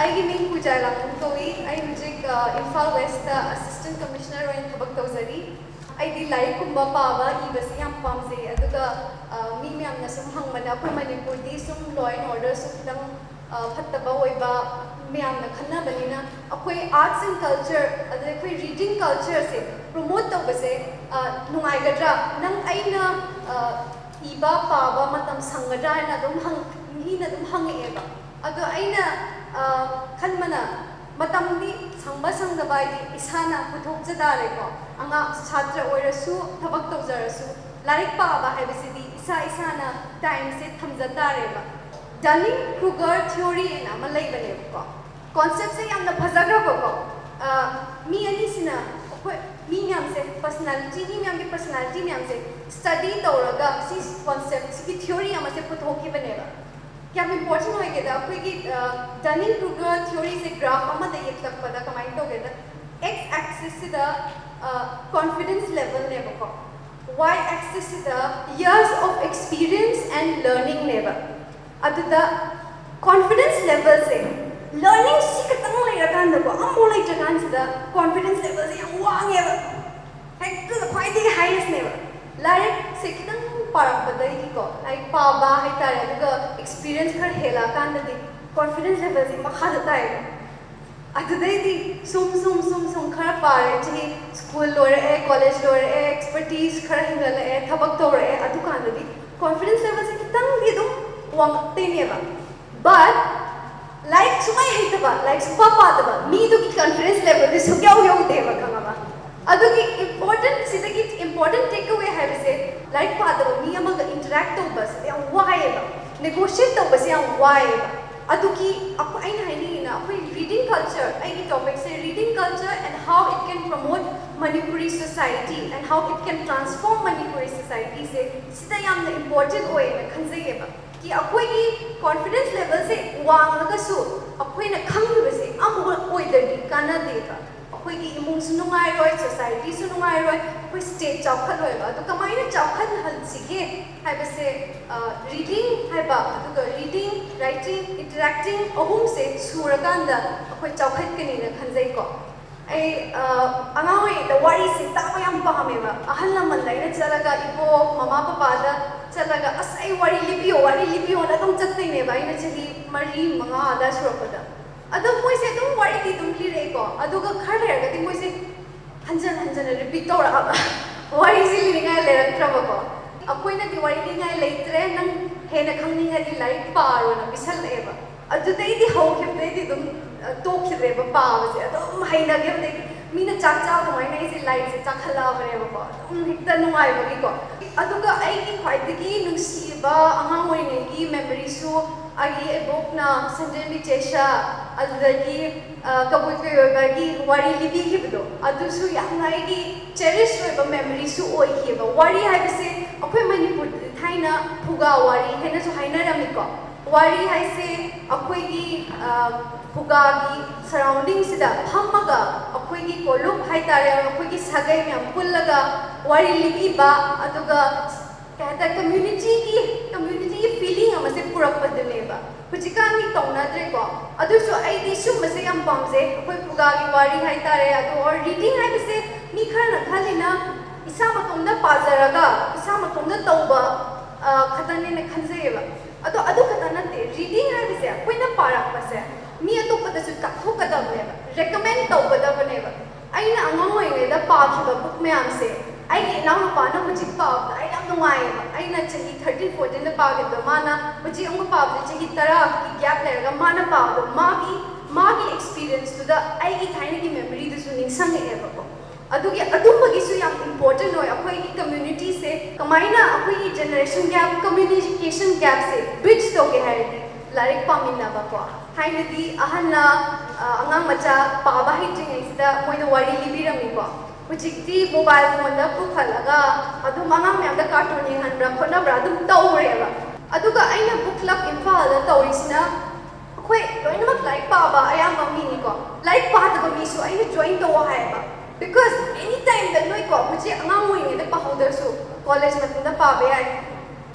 ꯑꯩꯒꯤ ꯃꯤꯡ ꯄꯨꯖꯥ ꯂꯥꯡꯃꯨ ꯀꯧꯏ ꯑꯩ ꯍꯧꯖꯤꯛ ꯏꯝꯐꯥꯜ ꯋꯦꯁꯇ ꯑꯁꯤꯁꯇꯦꯟꯠ ꯀꯃꯤꯁꯅꯔ ꯑꯣꯏꯅ ꯊꯕꯛ ꯇꯧꯖꯔꯤ ꯑꯩꯗꯤ ꯂꯥꯏꯔꯤꯛꯀꯨꯝꯕ ꯄꯥꯕ ꯏꯕꯁꯤ ꯌꯥꯝ ꯄꯥꯝꯖꯩ ꯑꯗꯨꯒ ꯃꯤ ꯃꯌꯥꯝꯅ ꯁꯨꯝ ꯍꯪꯕꯗ ꯑꯩꯈꯣꯏ ꯃꯅꯤꯄꯨꯔꯗꯤ ꯁꯨꯝ ꯂꯣ ꯑꯦꯟ ꯑꯣꯔꯗꯔꯁꯨ ꯈꯤꯇꯪ ꯐꯠꯇꯕ ꯑꯣꯏꯕ ꯃꯌꯥꯝꯅ ꯈꯟꯅꯕꯅꯤꯅ ꯑꯩꯈꯣꯏ ꯑꯥꯔꯠꯁ ꯑꯦꯟ ꯀꯜꯆꯔ ꯑꯗꯩ ꯑꯩꯈꯣꯏ ꯔꯤꯗꯤꯡ ꯀꯜꯆꯔꯁꯦ ꯄ꯭ꯔꯣꯃꯣꯠ ꯇꯧꯕꯁꯦ ꯅꯨꯡꯉꯥꯏꯒꯗ꯭ꯔꯥ खनमना मतमदी संग संग इसाना पुथोजदारेको अंगा छात्र ओरसु थबक लाइक पाबा हैबसिदी इसा इसाना टाइम से थमजदारेबा डनी क्रुगर थ्योरी लेबने अमा कॉन्सेप से यामना फजग्रबको मी पर्सनालीटी मैम की मैम की पर्सनालिटी मैम से स्टडी तौर सी कॉन्सेप्ट की थ्योरी अमा से पुथोखिबनेबा ಕ್ಯಾನ್ ಪೋಚನವಾಗಿದೆ ಅಪ್ಪಗೆ ಡನ್ನಿಂಗ್ ಕ್ರುಗರ್ ಥಿಯೋರಿಸ್ ಗ್ರಾಫ್ ಅಮದ ಎಪ್ಲಪ್ಪದ ಕಮೈಂಟ್ ಹೋಗಿದೆ ಎಕ್ಸ್ ಆಕ್ಸಿಸ್ ಇದ ಕಾನ್ಫಿಡೆನ್ಸ್ ಲೆವೆಲ್ ನೇಬಕ ವೈ ಆಕ್ಸಿಸ್ ಇದ years of experience and learning ನೇಬ ಅದ ಕಾನ್ಫಿಡೆನ್ಸ್ ಲೆವೆಲ್ಸೆ ಲರ್ನಿಂಗ್ ಸಿಕ್ಕತ್ತಂಗ ಲೈರಕಾಂದಕೋ ಅಮ್ಮ ಲೈಟಕಾನ್ಸಿದ ಕಾನ್ಫಿಡೆನ್ಸ್ ಲೆವೆಲ್ಸ್ ಯಾಂಗ್ ವಾಂಗ್ ಹೇವ ಹೆಕ್ ಟು ದ ಕ್ವಾಯಿಟಿ ಹೈಯೆಸ್ಟ್ ನೇಬ ಲೈಕ್ ಸಿಕ್ಕತ್ತಂಗ पारपदीको लाइक पाबा है तारे अगर एक्सपीरियंस कर हेला कान कॉन्फिडेंस लेवल से मखा जाता है अददी सुम सुम सुम सुम खर पारे जी स्कूल लोरे कॉलेज लोरे एक्सपर्टीज खर हिंगल ए थबक तोरे अदु कान दी कॉन्फिडेंस लेवल से कितन दी दो वांगते ने बा बट लाइक सुमाई है तबा लाइक सुपा पा तबा मी तो की कॉन्फिडेंस लेवल से सुक्या हो यो देवा की important important takeaway here is that like father, me among interact to bus, they are why negotiate to bus, they are why. Aduki, apo ay nahini na apo reading culture. Ay topic say reading culture and how it can promote Manipuri society and how it can transform Manipuri society. Say, sida yam na important oy na khanzay ba. कि अखोई confidence level से वांगसु अखोई न खंग से अब ओइदगी काना देगा ꯑꯩꯈꯣꯏꯒꯤ ꯏꯃꯨꯡꯁꯨ ꯅꯨꯡꯉꯥꯏꯔꯣꯏ ꯁꯣꯁꯥꯏꯇꯤꯁꯨ ꯅꯨꯡꯉꯥꯏꯔꯣꯏ ꯑꯩꯈꯣꯏ ꯁ꯭ꯇꯦꯠ ꯆꯥꯎꯈꯠꯂꯣꯏꯕ ꯑꯗꯣ ꯀꯃꯥꯏꯅ ꯆꯥꯎꯈꯠꯍꯟꯁꯤꯒꯦ ꯍꯥꯏꯕꯁꯦ ꯔꯤꯗꯤꯡ ꯍꯥꯏꯕ ꯑꯗꯨꯒ ꯔꯤꯗꯤꯡ ꯔꯥꯏꯇꯤꯡ ꯏꯟꯇꯔꯦꯛꯇꯤꯡ ꯑꯍꯨꯝꯁꯦ ꯁꯨꯔꯀꯥꯟꯗ ꯑꯩꯈꯣꯏ ꯆꯥꯎꯈꯠꯀꯅꯤꯅ ꯈꯟꯖꯩꯀꯣ ꯑꯩ ꯑꯉꯥꯡ ꯑꯣꯏꯔꯤꯉꯩꯗ ꯋꯥꯔꯤꯁꯦ ꯇꯥꯕ ꯌꯥꯝ ꯄꯥꯝꯃꯦꯕ ꯑꯍꯜ ꯂꯃꯟ ꯂꯩꯅ ꯆꯠꯂꯒ ꯏꯕꯣ ꯃꯃꯥ ꯄꯄꯥꯗ ꯆꯠꯂꯒ ꯑꯁ ꯑꯩ ꯋꯥꯔꯤ ꯂꯤꯕꯤꯌꯣ ꯋꯥꯔꯤ ꯂꯤꯕꯤꯌꯣꯅ ꯑꯗꯨꯝ ꯆꯠꯇꯣꯏꯅꯦꯕ ꯑꯩꯅ ꯆꯍꯤ ꯃꯔꯤ ꯃꯉꯥꯗ ꯁꯨꯔꯛꯄꯗ ꯑꯗꯣ ꯃꯣꯏꯁꯦ ꯑꯗꯨꯝ ꯋꯥꯔꯤꯗꯤ ꯑꯗꯨꯝ ꯂꯤꯔꯛꯑꯦꯀꯣ ꯑꯗꯨꯒ ꯈꯔ ꯂꯩꯔꯒꯗꯤ ꯃꯣꯏꯁꯦ ꯍꯟꯖꯟ ꯍꯟꯖꯟꯅ ꯔꯤꯄꯤꯠ ꯇꯧꯔꯛꯑꯕ ꯋꯥꯔꯤꯁꯦ ꯂꯤꯅꯤꯡꯉꯥꯏ ꯂꯩꯔꯛꯇ꯭ꯔꯕꯀꯣ ꯑꯩꯈꯣꯏꯅꯗꯤ ꯋꯥꯔꯤ ꯂꯤꯅꯤꯡꯉꯥꯏ ꯂꯩꯇ꯭ꯔꯦ ꯅꯪ ꯍꯦꯟꯅ ꯈꯪꯅꯤꯡꯉꯗꯤ ꯂꯥꯏꯔꯤꯛ ꯄꯥꯔꯣꯅ ꯄꯤꯁꯜꯂꯛꯑꯦꯕ ꯑꯗꯨꯗꯩꯗꯤ ꯍꯧꯈꯤꯕꯗꯩꯗꯤ ꯑꯗꯨꯝ ꯇꯣꯛꯈꯤꯗ꯭ꯔꯦꯕ ꯄꯥꯕꯁꯦ ꯑꯗꯨꯝ ꯍꯩꯅꯈꯤꯕꯗꯩ ꯃꯤꯅ ꯆꯥꯛ ꯆꯥꯕꯗꯨꯃꯥꯏꯅ ꯑꯩꯁꯦ ꯂꯥꯏꯔꯤꯛꯁꯦ ꯆꯥꯛꯈꯠꯂꯛꯑꯕꯅꯦꯕꯀꯣ ꯑꯗꯨꯝ ꯍꯦꯛꯇ ꯅꯨꯡꯉꯥꯏꯕꯒꯤꯀꯣ ꯑꯗꯨꯒ ꯑꯩꯒꯤ ꯈ꯭ꯋꯥꯏꯗꯒꯤ ꯅꯨꯡꯁꯤꯕ ꯑꯉꯥꯡ ꯑꯣꯏꯔꯤꯉꯩꯒꯤ ꯃꯦꯃꯣꯔꯤꯁꯨ ꯑꯩꯒꯤ ꯏꯕꯣꯛꯅ ꯁꯟꯖꯦꯟ ꯕꯤꯆꯦꯁꯥ ꯑꯗꯨꯗꯒꯤ ꯀꯕꯨꯏ ꯀꯩꯑꯣꯏꯕꯒꯤ ꯋꯥꯔꯤ ꯂꯤꯕꯤꯈꯤꯕꯗꯣ ꯑꯗꯨꯁꯨ ꯌꯥꯝꯅ ꯑꯩꯒꯤ ꯆꯦꯔꯤꯁ ꯑꯣꯏꯕ ꯃꯦꯃꯣꯔꯤꯁꯨ ꯑꯣꯏꯈꯤꯕ ꯋꯥꯔꯤ ꯍꯥꯏꯕꯁꯦ ꯑꯩꯈꯣꯏ ꯃꯅꯤꯄꯨꯔꯗꯗꯤ ꯊꯥꯏꯅ ꯐꯨꯒꯥ ꯋꯥꯔꯤ ꯍꯥꯏꯅꯁꯨ ꯍꯥꯏꯅꯔꯝꯃꯤꯀꯣ ꯋꯥꯔꯤ ꯍꯥꯏꯁꯦ ꯑꯩꯈꯣꯏꯒꯤ hukagi surrounding sida phammaga akhoi gi kolum hai tare akhoi gi sagai me ampul laga wari libi ba aduga kehta community ki community ki feeling amase pura padne ba kuchika mi tona dre ko adu so ai desu mase am pamse akhoi hukagi wari hai adu or reading hai bise mi khana khali na isa matum da pazaraga isa matum da tauba khatane ne khanse ba adu adu khatana te reading hai bise koi na recommend tawbadabneva aina angong oingeida pakhida book myam se aina inau pana muji pawda aina nungai aina chahi 13 14 da pawda mana muji ang pawda chahi 10 ki gap lerga mana pawda magi magi experience to the aigi thaina ki memory da su ningsang eba ko अदुगे अदुमगी सु याम important होय अखोई की community से कमाइना अखोई की generation gap communication gap से bridge तोगे है ꯂꯥꯏꯔꯤꯛ ꯄꯥꯃꯤꯟꯅꯕꯀꯣ ꯊꯥꯏꯅꯗꯤ ꯑꯍꯟꯅ ꯑꯉꯥꯡ ꯃꯆꯥ ꯄꯥꯕ ꯍꯩꯇ꯭ꯔꯤꯉꯩꯁꯤꯗ ꯃꯣꯏꯅ ꯋꯥꯔꯤ ꯂꯤꯕꯤꯔꯝꯃꯤꯀꯣ ꯍꯧꯖꯤꯛꯇꯤ ꯃꯣꯕꯥꯏꯜ ꯐꯣꯟꯗ ꯄꯨꯈꯠꯂꯒ ꯑꯗꯨꯝ ꯑꯉꯥꯡ ꯃꯌꯥꯝꯗ ꯀꯥꯔꯇꯨꯟ ꯌꯦꯡꯍꯟꯕ꯭ꯔꯥ ꯈꯣꯠꯅꯕ꯭ꯔꯥ ꯑꯗꯨꯝ ꯇꯧꯔꯦꯕ ꯑꯗꯨꯒ ꯑꯩꯅ ꯕꯨꯛ ꯀ꯭ꯂꯕ ꯏꯝꯐꯥꯜꯗ ꯇꯧꯔꯤꯁꯤꯅ ꯑꯩꯈꯣꯏ ꯂꯣꯏꯅꯃꯛ ꯂꯥꯏꯔꯤꯛ ꯄꯥꯕ ꯑꯌꯥꯝꯕ ꯃꯤꯅꯤꯀꯣ ꯂꯥꯏꯔꯤꯛ ꯄꯥꯗꯕ ꯃꯤꯁꯨ ꯑꯩꯅ ꯖꯣꯏꯟ ꯇꯧꯋꯣ ꯍꯥꯏꯌꯦꯕ ꯕꯤꯀꯣꯁ ꯑꯦꯅꯤ ꯇꯥꯏꯝꯗ ꯅꯣꯏꯀꯣ ꯍꯧꯖꯤꯛ ꯑꯉꯥꯡ ꯑꯣꯏꯔꯤꯉꯩꯗ ꯄꯥꯍꯧꯗ꯭ꯔꯁꯨ ꯀꯣꯂꯦꯖ ꯃꯇꯝꯗ ꯄꯥꯕ ꯌꯥꯏ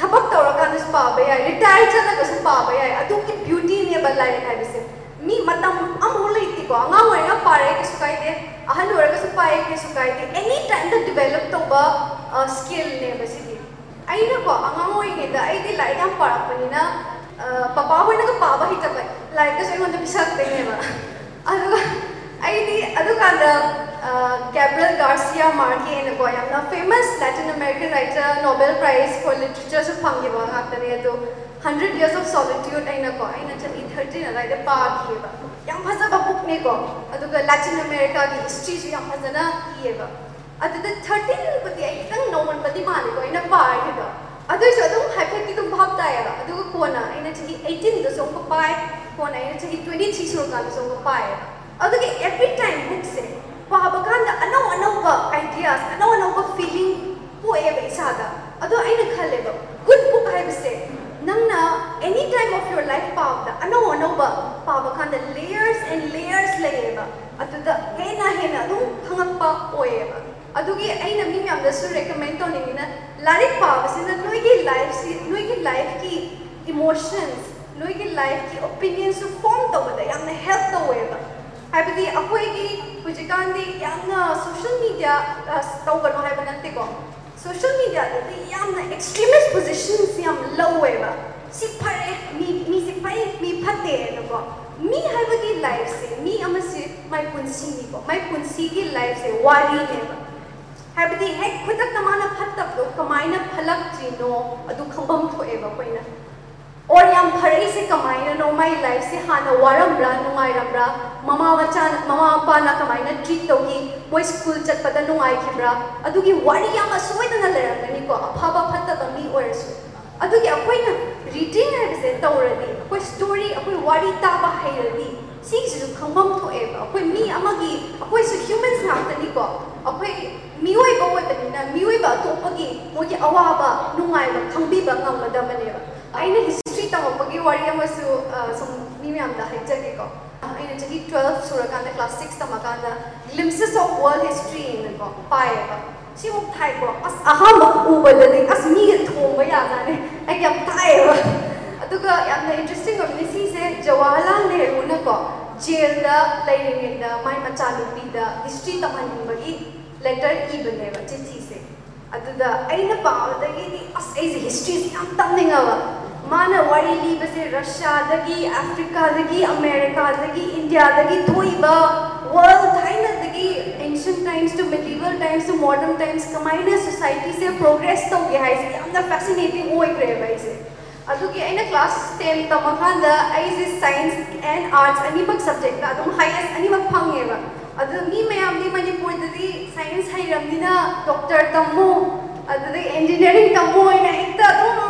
थबक तौरकान पाब या रिटायर चलकर पाब या अदुकी ब्यूटीने लाइक है मी मतम अमहुल अंगा अहल पाए कई सुकाई एनी टाइम डिवेलप तब तो स्किल ने बसी लाइक हम पारा पनी ना पापा होएगा like Gabriel Garcia Marquez na famous Latin American writer Nobel Prize for Literature so phangi ba ngak ne to 100 years of solitude aina ko aina chani 13 alai de pa ki ba yang phasa ba book ne ko aduga latin america ki history ju yang phasa na ki ba adu the 13 pati ai tang no man pati ma ne ko aina pa ki ba adu so adum happy ki tum bhab ta ya aduga ko na aina chani 18 do song ko pai ko na aina chani 23 sur ka song ko pai aduga every time book se pahabagan na ano ba ideas, Ano ano ba feeling po e ba isaga. Ado ay naghaleba. Good po kayo bise. Nang na any time of your life pahabda, Ano ano ba pahabagan na layers and layers lay ba. Ato da hena-hena anong hanggang pa po e ba. ꯑꯗꯨꯒꯤ ꯑꯩꯅ ꯃꯤ ꯃꯌꯥꯝꯗꯁꯨ recommend ꯇꯧꯅꯤꯡꯉꯤꯅ ꯂꯥꯏꯔꯤꯛ ꯄꯥꯕꯁꯤꯅ ꯅꯣꯏꯒꯤ ꯂꯥꯏꯐꯁꯤ life ꯂꯥꯏꯐꯀꯤ emotions ꯅꯣꯏꯒꯤ ꯂꯥꯏꯐꯀꯤ ꯑꯣꯄꯤꯅꯤꯌꯟꯁꯨ form ꯇꯧꯕꯗ health to ꯇꯧꯋꯦꯕ si pare mi phate no ko mi haibagi life se mi amasi mai punsi ni ko mai punsi ki life se wari ne ba haibadi hek khutak tamana से हाँ वारम्रा ममा ममा ना treat तौगी मोई school चटपदा नुंगाइखिब्रा अदुगी वारी याम असोइदना लेरंगनी को अफाबा फत्तबा मी ओरसु अदुगी अखोइना रीडिंग हाइबसे तौरदी अखोइ स्टोरी अखोइ वारी ताबा हैरदी सिगसु खंगबम थोएबा अखोइ मी अमगी अखोइ सु ह्यूमन्स नाक्तनी को अखोइ मियोइबा ओइबनिना मियोइबा अतोपगी मोगी अवाबा नुंगाइबा खंबीबा ngamgadabane aina history tamapagi wari amasu sum mi myam da haijage ko aina chahi 12 surakanda class 6 tamakanda glimpses of world history in ko pai ba si muk thai ko as aham uba da ding as mi thomba ya na ne ai yam thai ba aduga yamna interesting of ni si se jawaharlal nehru na ko jail da lairing da mai macha lupi da history tamani bagi letter e bane ba chichi se अदुदा अैन पावदगी अस ऐसे history तमनिंगवा माना वरी लीबसे Russia दगी, Africa दगी, America दगी, India दगी थोइबा वर्ल्ड थाइना दगी ancient times to medieval times to modern times कमाइना सोसाइटी से प्रोग्रेस तो गया है यमना फैसिनेटिंग ओइ ग्रे भाई अदुगी अैना क्लास 10 तमखांदा ऐसे साइंस एंड आर्ट्स अनिमक सब्जेक्ट फंगेबा अदु मी मणिपुरददी साइंस हाइरमदिना डॉक्टर तमो अदुदी इंजीनियरिंग तमो इना हेक्ता अदुम मी लोइना हाइनरबनेबा अदु आइदी हाइतबा बुदे अदुम तमो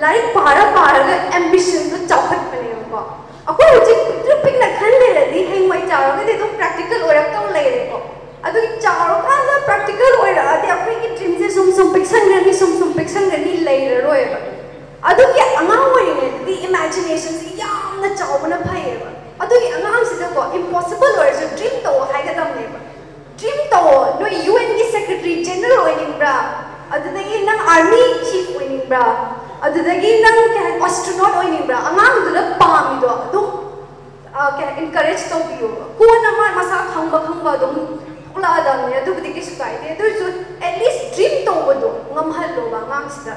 larik para paraga ambition do chawkhat baneba ko akoi hojik pitru pikna khan leradi heng mai chawraga de dum practical orak taw leire ko adu chawro kanda practical oira adi akoi ki dream se sum sum piksan gani sum sum piksan gani leire roeba adu ki angang wari ne di imagination si yamna chawbana phaieba adu ki angang sida ko impossible oira so dream taw haigadam neba dream to no UN ki secretary general oiningbra adudagi nang army chief oiningbra adudagi nang ke astronaut oiningbra angang duda pami do adum ke encourage to biyo ko na ma masa khangba khangba dum ula adam ne adu budi ki sukai de adu so at least dream to bodo ngam hal lo ba ngang sida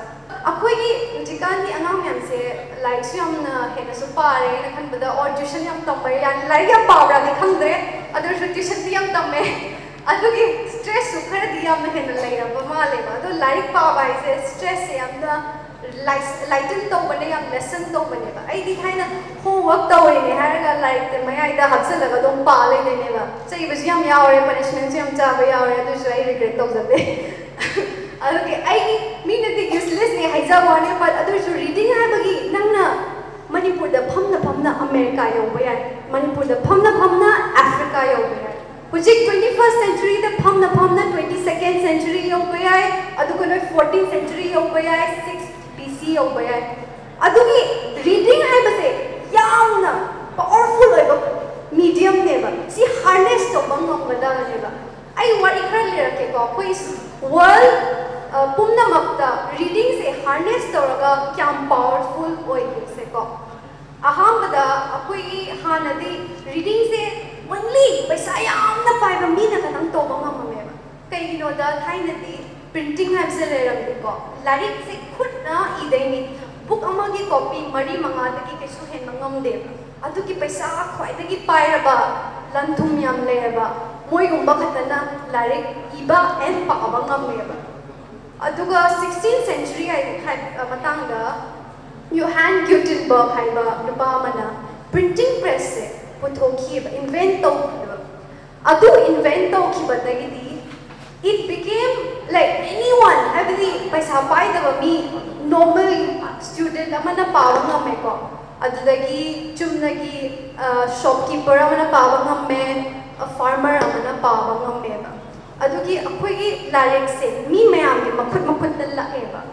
akoi gi jikan ni angang yam se like su yam na he na su pare na khan bada or tuition yam tambai yan like tuition yam tamme अदुगी stress खर दी याम हेन लेरब माले बा अदु like पाबा इसे stress से यामना लाइटन तो बने याम लेसन तो बने बा आई दी खाइना होमवर्क तो ने हारगा लाइक ते मया इदा हब्सल लगा दो पा ले ने बा सही बस याम यावरे पनिशमेंट चाबा रिग्रेट तो जबे अदुगी आई मीन दी यूजलेस ने हाइजा वाने पर अदु सो रीडिंग नंगना मणिपुर फमना फमना अमेरिका यौब याय मणिपुर फमना फमना अफ्रीका यौब याय हुजिक 21st सेंचुरी द फमना फमना 22nd सेंचुरी यौब याय अदुको 14th सेंचुरी यौब याय 6th BC यौब याय अदुगी रीडिंग ꯂꯥꯏꯔꯤꯛꯁꯦ ꯈꯨꯠꯅ ꯏꯗꯣꯏꯅꯤ ꯕꯨꯛ ꯑꯃꯒꯤ ꯀꯣꯄꯤ ꯃꯔꯤ ꯃꯉꯥꯗꯒꯤ ꯀꯩꯁꯨ ꯍꯦꯟꯕ ꯉꯝꯗꯦꯕ ꯑꯗꯨꯒꯤ ꯄꯩꯁꯥ ꯈ꯭ꯋꯥꯏꯗꯒꯤ ꯄꯥꯏꯔꯕ ꯂꯟ ꯊꯨꯝ ꯌꯥꯝ ꯂꯩꯔꯕ ꯃꯣꯏꯒꯨꯝꯕ ꯈꯛꯇꯅ ꯂꯥꯏꯔꯤꯛ ꯏꯕ ꯑꯦꯟ ꯄꯥꯕ ꯉꯝꯃꯦꯕ ꯑꯗꯨꯒ ꯁꯤꯛꯁꯇꯤꯟ ꯁꯦꯟꯆꯨꯔꯤ ꯃꯇꯥꯡꯗ ꯌꯣꯍꯥꯟ ꯒ꯭ꯌꯨꯇꯤꯟꯕꯔg ꯍꯥꯏꯕ ꯅꯨꯄꯥ ꯑꯃꯅ ꯄ꯭ꯔꯤꯟꯇꯤꯡ ꯄ꯭ꯔꯦꯁꯁꯦ ꯄꯨꯊꯣꯛꯈꯤꯕ ꯏꯟꯚꯦꯟ ꯇꯧꯈꯤꯕ ꯑꯗꯨ invent ꯇꯧꯈꯤꯕꯗꯒꯤꯗꯤ it became like anyone, every paisa me, normal student amana Ado ngammeko. chum chumnagi uh, shopkeeper amana pawa me, a farmer amana pawa ngammeba. Adugi akhoi lyric se mi mayam ke makhut makhut dalla eba.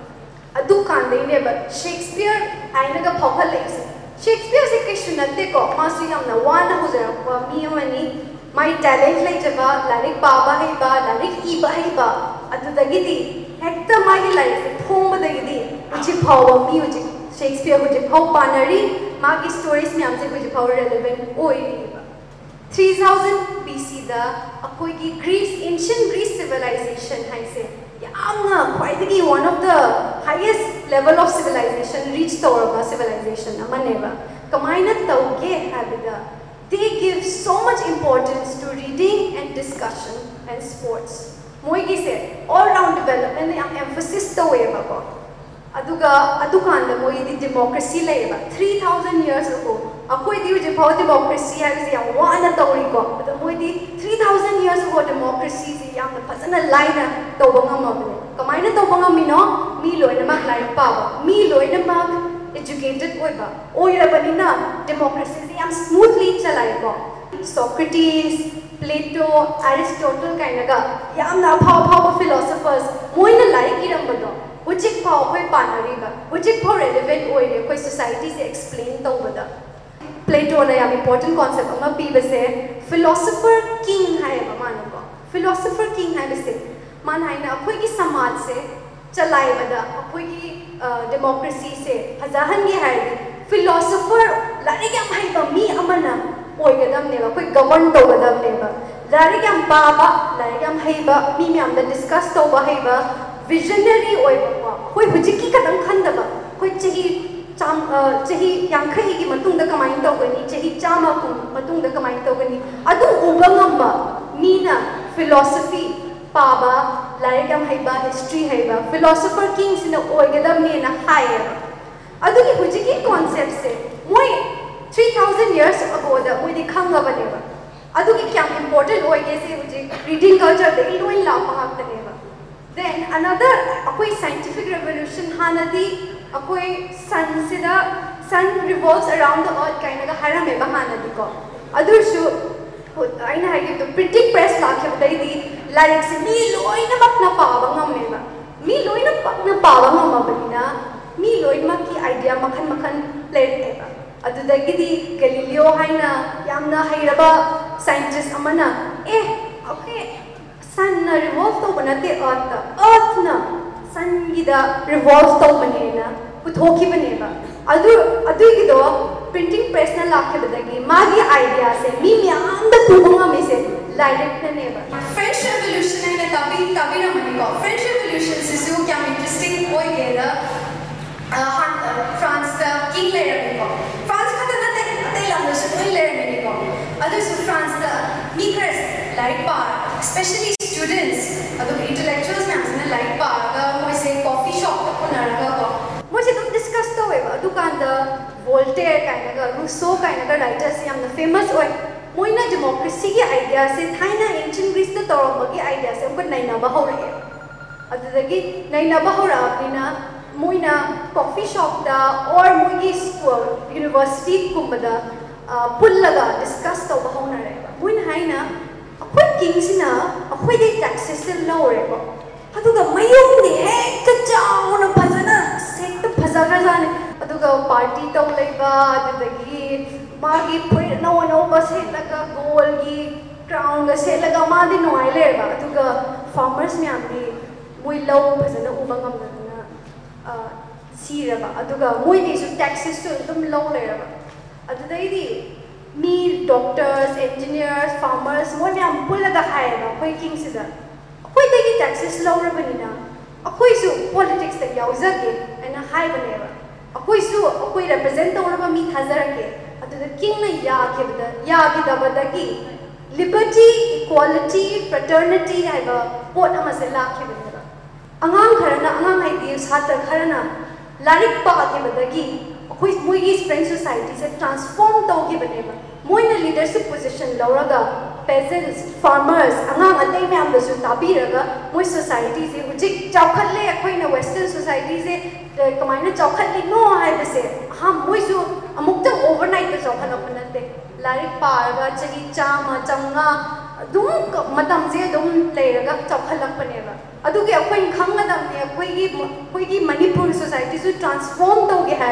Adu kandine ba Shakespeare aina ga phokal lekse. Shakespeare se kishu natte ko masu yamna wana huzara mi amani my talent like jawa. lyric baba hi ba ꯏꯕ ꯍꯩꯕ ꯑꯗꯨꯗꯒꯤꯗꯤ ꯍꯦꯛꯇ ꯃꯥꯒꯤ ꯂꯥꯏꯔꯤꯛꯁꯦ ꯐꯣꯡꯕꯗꯒꯤꯗꯤ ꯍꯧꯖꯤꯛ ꯐꯥꯎꯕ ꯃꯤ ꯍꯧꯖꯤꯛ Shakespeare ꯍꯧꯖꯤꯛ ꯐꯥꯎ ꯄꯥꯅꯔꯤ ꯃꯥꯒꯤ ꯁ꯭ꯇꯣꯔꯤꯁ ꯃꯌꯥꯝꯁꯦ ꯍꯧꯖꯤꯛ ꯐꯥꯎ ꯔꯦꯂꯤꯚꯦꯟ ꯑꯣꯏꯔꯤꯕ ꯊ꯭ꯔꯤ ꯊꯥꯎꯖꯟ ꯕꯤ ꯁꯤꯗ ꯑꯩꯈꯣꯏꯒꯤ ꯒ꯭ꯔꯤꯁ ꯑꯦꯟꯁꯤꯌꯟ ꯒ꯭ꯔꯤꯁ ꯁꯤꯚꯤꯂꯥꯏꯖꯦꯁꯟ ꯍꯥꯏꯁꯦ ꯌꯥꯝꯅ ꯈ꯭ꯋꯥꯏꯗꯒꯤ one of the highest level of civilization reach ꯇꯧꯔꯕ ꯁꯤꯚꯤꯂꯥꯏꯖꯦꯁꯟ ꯑꯃꯅꯦꯕ ꯀꯃꯥꯏꯅ ꯇꯧꯒꯦ ꯍꯥꯏꯕꯗ they give so much importance to reading and discussion and sports. मोगी से ऑल राउंड डेवलपमेंट याम एम्फोसिस तोएबको अदुगा अदुकान मोगी डेमोक्रेसी लेबा 3000 इयर्स अगो अखोई दी डेमोक्रेसी है जे याम वाना तोरी को। अदो इयर्स डेमोक्रेसी जे याम फसना लाइन तब मबने कमाइना तोबंगा मिनो मी लोइनमा लाइक पावा मी लोइनमा educated oiba oirabani na democracy yam Plato, Aristotle kainaga, yamna power power philosophers, moina like irambado, ujik power koi panariga, ujik power relevant oire koi society se explain tawbada. Plato na yam important concept ama pibe se philosopher king hai ba manu ko. Philosopher king hai bese. Man hai na koi ki samaj se चलाए बदा कोई की democracy से हजाहन ये है philosopher like हम है बमी अमना होगदबने कमन लाइक पाब लाइक मी मैम डिस्कस तब हईब विजनरी कदम खनब की तौगनी चाम मतुंग तौगनी फिलोसफी लाइक हईब हिस्ट्री हईब फिलोसफर किंग्स होगदबने हाइब अदुगी हुजिकी कॉन्सेप्ट से मोई 3,000 years ago the we the khanga baneva. Adu ki kya important ho oide se uje reading culture de ilo illa pahak taneva. Then another akoi scientific revolution hanadi akoi sun sida sun revolves around the earth kind of harame bahanadi ko. Adu shu aina hagi to printing press lakya budai di lyrics ni loina mak na pawang ameva. Ni loina pak na pawang amabani na. Ni loina ki idea makhan makhan plate eva. अदुदगीदी Galileo हाइना यामना हाइरबा scientist अमना ए okay सन revolve तो बनाते अर्थ अर्थ ना सन revolve तो बने ना प्रिंटिंग प्रेस ना लाके आइडिया से मी से तभी तभी ना मनी को फ्रेंच रेवल्यूशन से जो क्या इंटरेस्टिंग होई गेला फ्रांस का किंग लेर मनी को others who France the meagrest light bar, especially students और तो intellectuals में हमने light bar का वो इसे coffee shop तक को नरगा का वो चीज़ तो discuss तो हुए बा दुकान the Voltaire kind of और Rousseau kind का writers ये हमने famous और मोइना democracy के idea से था ना ancient Greece तो तोरम idea से उनको नई नवा हो रहे अदरदगी नई नवा हो रहा अपनी ना मोइना coffee shop दा और मोइगी university कुम्बदा pullaga discuss tau bahu na reba. Buin hai na, apa king na, apa dia taxes tu law reba. Aduh ga mayung ni, hey kacau na pasal na, set tu pasal kerja ni. Aduh ga party tau leba, aduh lagi, magi pun, no no pasal laga gold gi, crown ga sel laga madi noai leba. Aduh ga farmers ni ambi, buin law pasal na ubang ambil na, si reba. Aduh ga buin ni so taxes tu, tu law leba. अदुदाई doctors engineers farmers मोय मैं पुलगा हायबा अखोय किंगसिदा अखोय देगी taxes लौरबनिना अखोय सु politics तक याउजगे एना हायबनेबा अखोय मी थाजरके अदुदा किंग ना लिबर्टी इक्वालिटी फ्रेटर्निटी हायबा पोट हमसे लाखेबदा अंगाम खरना अंगाम हाइदी खरना लाइक पाकेबदगी मोगी फ्रेंड सोसाइटी से ट्रांसफॉर्म तौगी मोन लीडरशिप पोजिशन लौरग पेजेंट्स फार्मर्स अगर मैम सोसाइटी से हजिकले वेस्टर्न सोसाइटी से कमाय चौखलो है हाँ मोसू ओवरनाइट चौखल नाते लाइक पाग चाही चाम चंगा चौखलने अगर अखंड खादने मणिपुर सोसाइटी से ट्रांसफॉर्म तौगी है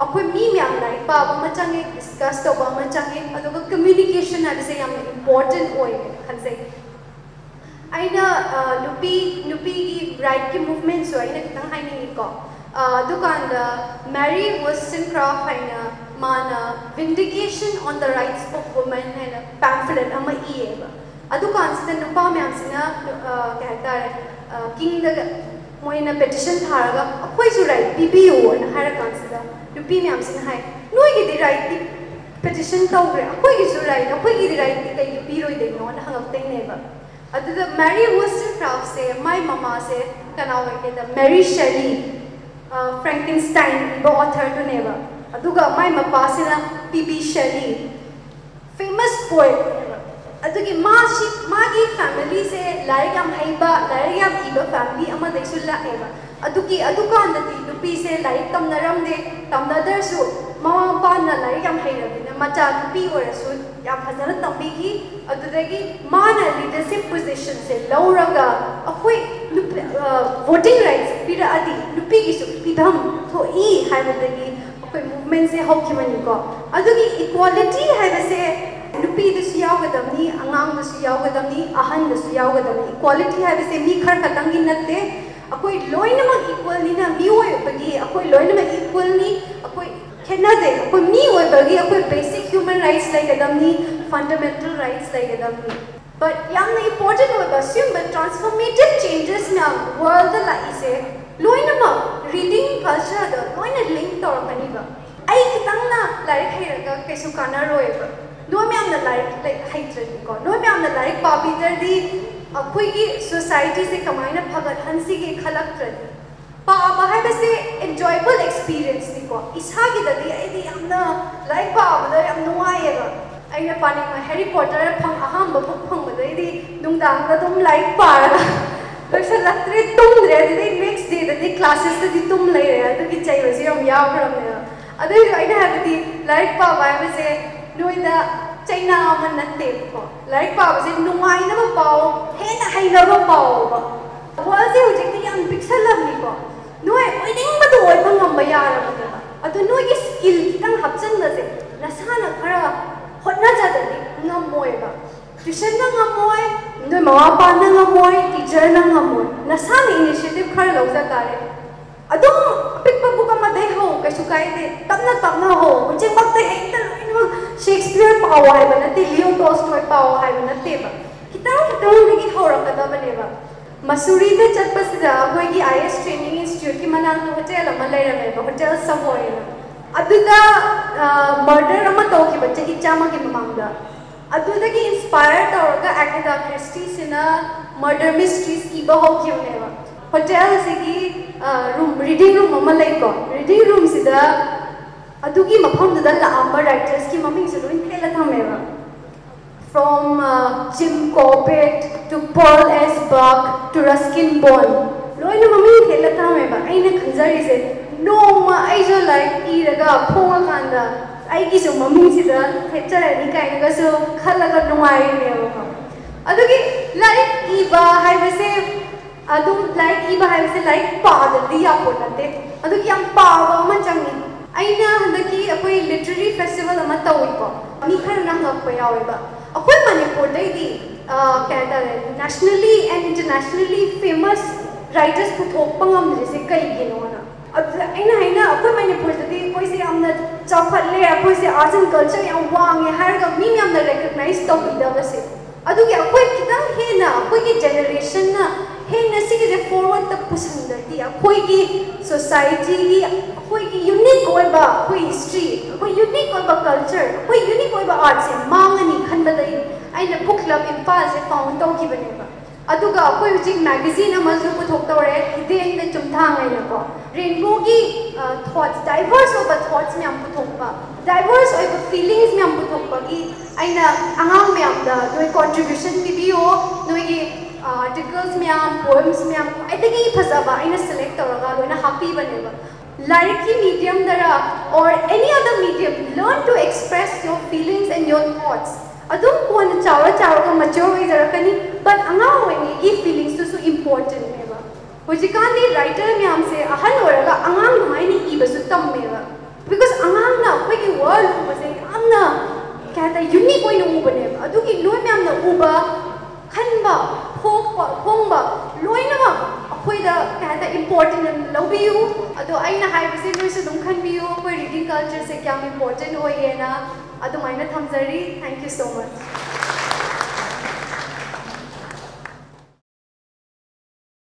ꯑꯩꯈꯣꯏ ꯃꯤ ꯃꯌꯥꯝ ꯂꯥꯏꯔꯤꯛ ꯄꯥꯕ ꯑꯃ ꯆꯪꯉꯦ ꯗꯤꯁꯀꯁ ꯇꯧꯕ ꯑꯃ ꯆꯪꯉꯦ ꯑꯗꯨꯒ ꯀꯝꯃ꯭ꯌꯨꯅꯤꯀꯦꯁꯟ ꯍꯥꯏꯕꯁꯦ ꯌꯥꯝꯅ ꯏꯝꯄꯣꯔꯇꯦꯟ ꯑꯣꯏ ꯈꯟꯖꯩ ꯑꯩꯅ ꯅꯨꯄꯤ ꯅꯨꯄꯤꯒꯤ ꯔꯥꯏꯠꯀꯤ ꯃꯨꯚꯃꯦꯟꯁꯨ ꯑꯩꯅ ꯈꯤꯇꯪ ꯍꯥꯏꯅꯤꯡꯉꯤꯀꯣ ꯑꯗꯨꯀꯥꯟꯗ ꯃꯦꯔꯤ ꯋꯣꯁꯟꯀ꯭ꯔꯥꯐ ꯍꯥꯏꯅ ꯃꯥꯅ ꯚꯤꯟꯗꯤꯀꯦꯁꯟ ꯑꯣꯟ ꯗ ꯔꯥꯏꯠꯁ ꯑꯣꯐ ꯋꯨꯃꯦꯟ ꯍꯥꯏꯅ ꯄꯦꯝꯐ꯭ꯂꯦꯠ ꯑꯃ ꯏꯌꯦꯕ ꯑꯗꯨꯀꯥꯟꯁꯤꯗ ꯅꯨꯄꯥ ꯃꯌꯥꯝꯁꯤꯅ ꯀꯩ ꯍꯥꯏꯇꯥꯔꯦ ꯀꯤꯡꯗ ꯃꯣꯏꯅ ꯄꯦꯇꯤꯁꯟ ꯊꯥꯔꯒ ꯑꯩꯈꯣꯏꯁꯨ ꯔꯥꯏꯠ ꯄꯤꯕꯤꯌꯨꯅ ꯍꯥꯏꯔꯀꯥꯟꯁꯤꯗ ꯅꯨꯄꯤ ꯃꯌꯥꯝꯁꯤꯅ ꯍꯥꯏ ꯅꯣꯏꯒꯤꯗꯤ ꯔꯥꯏꯠꯇꯤ ꯄꯦꯇꯤꯁꯟ ꯇꯧꯈ꯭ꯔꯦ ꯑꯩꯈꯣꯏꯒꯤꯁꯨ ꯔꯥꯏꯠ ꯑꯩꯈꯣꯏꯒꯤꯗꯤ ꯔꯥꯏꯠꯇꯤ ꯀꯩꯒꯤ ꯄꯤꯔꯣꯏꯗꯣꯏꯅꯣꯅ ꯍꯪꯉꯛꯇꯣꯏꯅꯦꯕ ꯑꯗꯨꯗ ꯃꯦꯔꯤ ꯋꯨꯁꯇꯔꯀ꯭ꯔꯥꯐꯁꯦ ꯃꯥꯏ ꯃꯃꯥꯁꯦ ꯀꯅꯥ ꯑꯣꯏꯒꯦꯗ ꯃꯦꯔꯤ ꯁꯦꯂꯤ ꯐ꯭ꯔꯦꯡꯀꯤꯟꯁꯇꯥꯏꯟ ꯏꯕ ꯑꯣꯊꯔꯗꯨꯅꯦꯕ ꯑꯗꯨꯒ ꯃꯥꯏ ꯃꯄꯥꯁꯤꯅ ꯄꯤ ꯕꯤ ꯁꯦꯂꯤ ꯐꯦꯃꯁ ꯄꯣꯏꯠꯅꯦꯕ ꯑꯗꯨꯒꯤ ꯃꯥꯁꯤ ꯃꯥꯒꯤ ꯐꯦꯃꯤꯂꯤꯁꯦ ꯂꯥꯏꯔꯤꯛ ꯌꯥꯝ ꯍꯩꯕ ꯂꯥꯏꯔꯤꯛ ꯌꯥꯝ ꯏꯕ ꯐꯦꯃꯤꯂꯤ ꯑꯃꯗꯩꯁꯨ ꯂꯥꯛꯑꯦꯕ ꯑꯗꯨꯒꯤ ꯑꯗꯨꯀꯥꯟꯗꯗꯤ ꯅꯨꯄꯤꯁꯦ ꯂꯥꯏꯔꯤꯛ ꯇꯝꯅꯔꯝꯗꯦ ꯇꯝꯅꯗ꯭ꯔꯁꯨ ꯃꯃꯥ ꯃꯄꯥꯅ ꯂꯥꯏꯔꯤꯛ ꯌꯥꯝ ꯍꯩꯔꯕꯅꯤꯅ ꯃꯆꯥ ꯅꯨꯄꯤ ꯑꯣꯏꯔꯁꯨ ꯌꯥꯝ ꯐꯖꯅ ꯇꯝꯕꯤꯈꯤ ꯑꯗꯨꯗꯒꯤ ꯃꯥꯅ ꯂꯤꯗꯔꯁꯤꯞ ꯄꯣꯖꯤꯁꯟꯁꯦ ꯂꯧꯔꯒ ꯑꯩꯈꯣꯏ ꯚꯣꯇꯤꯡ ꯔꯥꯏꯠꯁ ꯄꯤꯔꯛꯑꯗꯤ ꯅꯨꯄꯤꯒꯤꯁꯨ ꯄꯤꯐꯝ ꯊꯣꯛꯏ ꯍꯥꯏꯕꯗꯒꯤ ꯑꯩꯈꯣꯏ ꯃꯨꯚꯃꯦꯟꯁꯦ ꯍꯧꯈꯤꯕꯅꯤꯀꯣ ꯑꯗꯨꯒꯤ ꯏꯀ꯭ꯋꯥꯂꯤꯇꯤ ꯍꯥꯏꯕꯁꯦ ꯅꯨꯄꯤꯗꯁꯨ ꯌꯥꯎꯒꯗꯕꯅꯤ ꯑꯉꯥꯡꯗꯁꯨ ꯌꯥꯎꯒꯗꯕꯅꯤ ꯑꯍꯟꯗꯁꯨ ꯌꯥꯎꯒꯗꯕꯅꯤ ꯏꯀ꯭ꯋꯥꯂꯤꯇꯤ ꯍꯥꯏꯕꯁꯦ ꯃꯤ ꯈꯔ ꯈꯛꯇꯪꯒꯤ ꯅꯠꯇꯦ अखोई लोइनमक इक्वलनीना मी होयबगी अखोई लोइनमक इक्वलनी अखोई खेनदे अखोई मी होयबगी अखोई बेसिक ह्यूमन राइट्स लाइगदमनी फंडामेंटल राइट्स लाइगदमनी बट यंग इंपॉर्टेंट होयबा सिम बट ट्रांसफॉर्मेटिव चेंजेस ना वर्ल्ड द लाइसे लोइनमक रीडिंग कल्चर द लोइन लिंक तोरकनीबा ai kitang na larik hairaga kaisu kana roeba noi myam na larik like haitradiko noi di ꯂꯥꯏꯔꯤꯛ ꯄꯥꯕꯤꯗ꯭ꯔꯗꯤ ꯑꯩꯈꯣꯏꯒꯤ ꯁꯣꯁꯥꯏꯇꯤꯁꯦ ꯀꯃꯥꯏꯅ ꯐꯒꯠꯍꯟꯁꯤꯒꯦ ꯈꯜꯂꯛꯇ꯭ꯔꯗꯤ ꯄꯥꯕ ꯍꯥꯏꯕꯁꯦ ꯑꯦꯟꯖꯣꯏꯕꯜ ꯑꯦꯛꯁꯄꯤꯔꯤꯌꯦꯟꯁꯅꯤꯀꯣ ꯏꯁꯥꯒꯤꯗꯗꯤ ꯑꯩꯗꯤ ꯌꯥꯝꯅ ꯂꯥꯏꯔꯤꯛ ꯄꯥꯕꯗ ꯌꯥꯝ ꯅꯨꯡꯉꯥꯏꯌꯦꯕ ꯑꯩꯅ ꯄꯥꯅꯤꯡꯕ ꯍꯦꯔꯤ ꯄꯣꯇꯔ ꯐꯪ ꯑꯍꯥꯟꯕ ꯕꯨꯛ ꯐꯪꯕꯗꯩꯗꯤ ꯅꯨꯡꯗꯥꯡꯗ ꯑꯗꯨꯝ ꯂꯥꯏꯔꯤꯛ ꯄꯥꯔꯒ ꯂꯣꯏꯁꯤꯜꯂꯛꯇ꯭ꯔꯦ ꯇꯨꯝꯗ꯭ꯔꯦ ꯑꯗꯨꯗꯩ ꯅꯦꯛꯁ ꯗꯦꯗꯗꯤ ꯀ꯭ꯂꯥꯁꯦꯁꯇꯗꯤ ꯇꯨꯝ ꯂꯩꯔꯦ ꯑꯗꯨꯒꯤ ꯆꯩꯕꯁꯦ ꯌꯥꯝ ꯌꯥꯎꯈ꯭ꯔꯕꯅꯦꯕ ꯑꯗꯨꯏꯁꯨ ꯑꯩꯅ ꯍꯥꯏꯕꯗꯤ ꯂꯥꯏꯔꯤꯛ ꯄꯥꯕ ꯍꯥꯏꯕꯁꯦ ꯅꯣꯏꯗ ꯆꯩꯅꯥ ꯑꯃ ꯅꯠꯇꯦꯕꯀꯣ ꯂꯥꯏꯔꯤꯛ ꯄꯥꯕꯁꯦ ꯅꯨꯡꯉꯥꯏꯅꯕ ꯄꯥꯎ ꯍꯦꯟꯅ ꯍꯩꯅꯕ ꯄꯥꯎꯕ ꯋꯥꯔꯜꯁꯦ ꯍꯧꯖꯤꯛꯇꯤ ꯌꯥꯝ ꯄꯤꯛꯁꯜꯂꯕꯅꯤꯀോ ꯅꯣꯏ ꯑꯣꯏꯅꯤꯡꯕꯗꯣ ꯑꯣꯏꯕ ꯉꯝꯕ ꯌꯥꯔꯕꯅꯦꯕ ꯑꯗꯨ ꯅꯣꯏꯒꯤ ꯁ꯭ꯀꯤꯜ ꯈꯤꯇꯪ ꯍꯥꯞꯆꯤꯟꯕꯁꯦ ꯅꯁꯥꯅ ꯈꯔ ꯍꯣꯠꯅꯖꯗꯗꯤ ꯉꯝꯃꯣꯏꯕ ꯇ꯭ꯌꯨꯁꯟꯅ ꯉꯝꯃꯣꯏ ꯅꯣꯏ ꯃꯃꯥ ꯃꯄꯥꯅ ꯉꯝꯃꯣꯏ ꯇꯤꯆꯔꯅ ꯉꯝꯃꯣꯏ ꯅꯁꯥꯅ ꯏꯅꯤꯁꯤꯌꯦꯇꯤꯚ ꯈꯔ ꯂꯧꯖ ꯇꯥꯔꯦ ꯑꯗꯨꯝ ꯑꯄꯤꯛꯄ ꯕꯨꯛ ꯑꯃꯗꯩ ꯍꯧ ꯀꯩꯁꯨ ꯀꯥꯏꯗꯦ ꯇꯞꯅ ꯇꯞꯅ ꯍꯧ ꯍꯧꯖꯤꯛꯃꯛꯇ ꯍꯦꯛꯇ ꯂꯣꯏꯅꯃꯛ ꯁꯦꯛꯁꯄꯤꯌꯔ ꯄꯥꯎ ꯍꯥꯏꯕ ꯅꯠꯇꯦ ꯂꯤꯌꯣ ꯇꯣꯜꯁꯇꯣꯏ ꯄꯥꯎ ꯍꯥꯏꯕ ꯅꯠꯇꯦꯕ ꯈꯤꯇꯪ ꯈꯤꯇꯪꯗꯒꯤ ꯍꯧꯔꯛꯀꯗꯕꯅꯦꯕ ꯃꯁꯨꯔꯤꯗ ꯆꯠꯄꯁꯤꯗ ꯑꯩꯈꯣꯏꯒꯤ ꯑꯥꯏ ꯑꯦꯁ ꯇ꯭ꯔꯦꯅꯤꯡ ꯏꯟꯁꯇꯤꯇ꯭ꯌꯨꯠꯀꯤ ꯃꯅꯥꯛꯇ ꯍꯣꯇꯦꯜ ꯑꯃ ꯂꯩꯔꯝꯃꯦꯕ ꯍꯣꯇꯦꯜ ꯁꯃꯣꯏꯅ ꯑꯗꯨꯗ ꯃꯔꯗꯔ ꯑꯃ ꯇꯧꯈꯤꯕ ꯆꯍꯤ ꯆꯥꯝꯃꯒꯤ ꯃꯃꯥꯡꯗ ꯑꯗꯨꯗꯒꯤ ꯏꯟꯁꯄꯥꯌꯔ ꯇꯧꯔꯒ ꯑꯦꯒꯗꯥ ꯈ꯭ꯔꯤꯁꯇꯤꯁꯤꯅ ꯃꯔꯗꯔ ꯃꯤꯁꯇ꯭ꯔꯤꯁ ꯏꯕ ꯍꯧꯈꯤꯕꯅꯦꯕ ꯍꯣꯇꯦꯜꯁꯤꯒꯤ ꯔꯨꯝ ꯔꯤꯗꯤꯡ ꯔꯨꯝ ꯑꯃ ꯂꯩꯀꯣ ꯔꯤꯗꯤꯡ ꯔꯨꯝꯁꯤꯗ ꯑꯗꯨꯒꯤ ꯃꯐꯝꯗꯨꯗ ꯂꯥꯛꯑꯝꯕ ꯔꯥꯏꯇꯔꯁꯀꯤ ꯃꯃꯤꯡꯁꯨ ꯂꯣꯏ ꯊꯦꯠꯂ ꯊꯝꯃꯦꯕ from uh, Jim Corbett to Paul S. Buck to Ruskin Bond ꯂꯣꯏꯅ ꯃꯃꯤꯡ ꯊꯦꯠꯂ ꯊꯝꯃꯦꯕ ꯑꯩꯅ ꯈꯟꯖꯔꯤꯁꯦ ꯅꯣꯡꯃ ꯑꯩꯁꯨ ꯂꯥꯏꯔꯤꯛ ꯏꯔꯒ ꯐꯣꯡꯉꯀꯥꯟꯗ ꯑꯩꯒꯤꯁꯨ ꯃꯃꯤꯡꯁꯤꯗ ꯊꯦꯠꯆꯔꯅꯤ ꯀꯥꯏꯅꯒꯁꯨ ꯈꯜꯂꯒ ꯅꯨꯡꯉꯥꯏꯔꯤꯅꯦꯕꯀꯣ ꯑꯗꯨꯒꯤ ꯂꯥꯏꯔꯤꯛ ꯏꯕ ꯍꯥꯏꯕꯁꯦ ꯑꯗꯨꯝ ꯂꯥꯏꯔꯤꯛ ꯏꯕ ꯍꯥꯏꯕꯁꯦ ꯂꯥꯏꯔꯤꯛ ꯄꯥꯗꯗꯤ ꯌꯥꯄꯣꯠ ꯅꯠꯇꯦ ꯑꯗꯨꯒꯤ ꯌꯥꯝ ꯄꯥꯕ ꯑꯃ ꯆꯪꯉꯤ ꯑꯩꯅ ꯍꯟꯗꯛꯀꯤ ꯑꯩꯈꯣꯏ ꯂꯤꯇꯔꯦꯔꯤ ꯐꯦꯁꯇꯤꯚꯦꯜ ꯑꯃ ꯇꯧꯏꯀꯣ ꯃꯤ ꯈꯔꯅ ꯍꯪꯉꯛꯄ ꯌꯥꯎꯋꯦꯕ ꯑꯩꯈꯣꯏ ꯃꯅꯤꯄꯨꯔꯗꯩꯗꯤ ꯀꯩ ꯍꯥꯏꯇꯥꯔꯦ nationally and internationally famous writers ꯄꯨꯊꯣꯛꯄ ꯉꯝꯗ꯭ꯔꯤꯁꯦ ꯀꯩꯒꯤꯅꯣꯅ ꯑꯗꯨꯗ ꯑꯩꯅ ꯍꯥꯏꯅ ꯑꯩꯈꯣꯏ ꯃꯅꯤꯄꯨꯔꯗꯗꯤ ꯑꯩꯈꯣꯏꯁꯦ ꯌꯥꯝꯅ ꯆꯥꯎꯈꯠꯂꯦ ꯑꯩꯈꯣꯏꯁꯦ ꯑꯥꯔꯠꯁ ꯑꯦꯟ ꯀꯜꯆꯔ ꯌꯥꯝ ꯋꯥꯡꯉꯦ ꯍꯥꯏꯔꯒ ꯃꯤ ꯃꯌꯥꯝꯅ ꯔꯦꯀꯒꯅꯥꯏꯖ ꯇꯧꯕꯤꯗꯕꯁꯦ अदुगे अखोय किदा हेना अखोय की जनरेशन ना हेना सिगे जे फॉरवर्ड तक सोसाइटी की यूनिक हिस्ट्री अखोय यूनिक कल्चर अखोय यूनिक आर्ट से मांगनी खनबदई आइना बुक क्लब इम्फाल से फाउंड तो गिबनेबा अदुगा अखोय जिक मैगजीन पुथोक तोरे हिदेन ने रेनबो की थॉट्स डाइवर्स होब थॉट्स में हमको थोपा डाइवर्स होब फीलिंग्स में हमको थोपा कि की अना आंग में हम नोई कंट्रीब्यूशन पीबीओ नोई आर्टिकल्स में हम पोएम्स में हम खाई आई ना सिलेक्ट करोगा लो ना हैप्पी बनेगा। लाइक की मीडियम दरा और any other medium learn to express your feelings and your thoughts अदुम कोन चावर चावर का मच्योर होई जरकनी बट अंगा होई ये फीलिंग्स तो सो इंपॉर्टेंट है। Hojikandi writer miyam se ahan oraga angang mai ni i basu tam meva. Because angang na koi ki world ko se ang na kata unique koi nu bane. Adu ki loi miyam na uba khan ba phok ba phong ba loi na ba koi da kata important and love you. Adu ai na hai bese loi se dum khan bi you koi reading culture se kya important hoi ye na. Adu mai na thamjari thank you so much.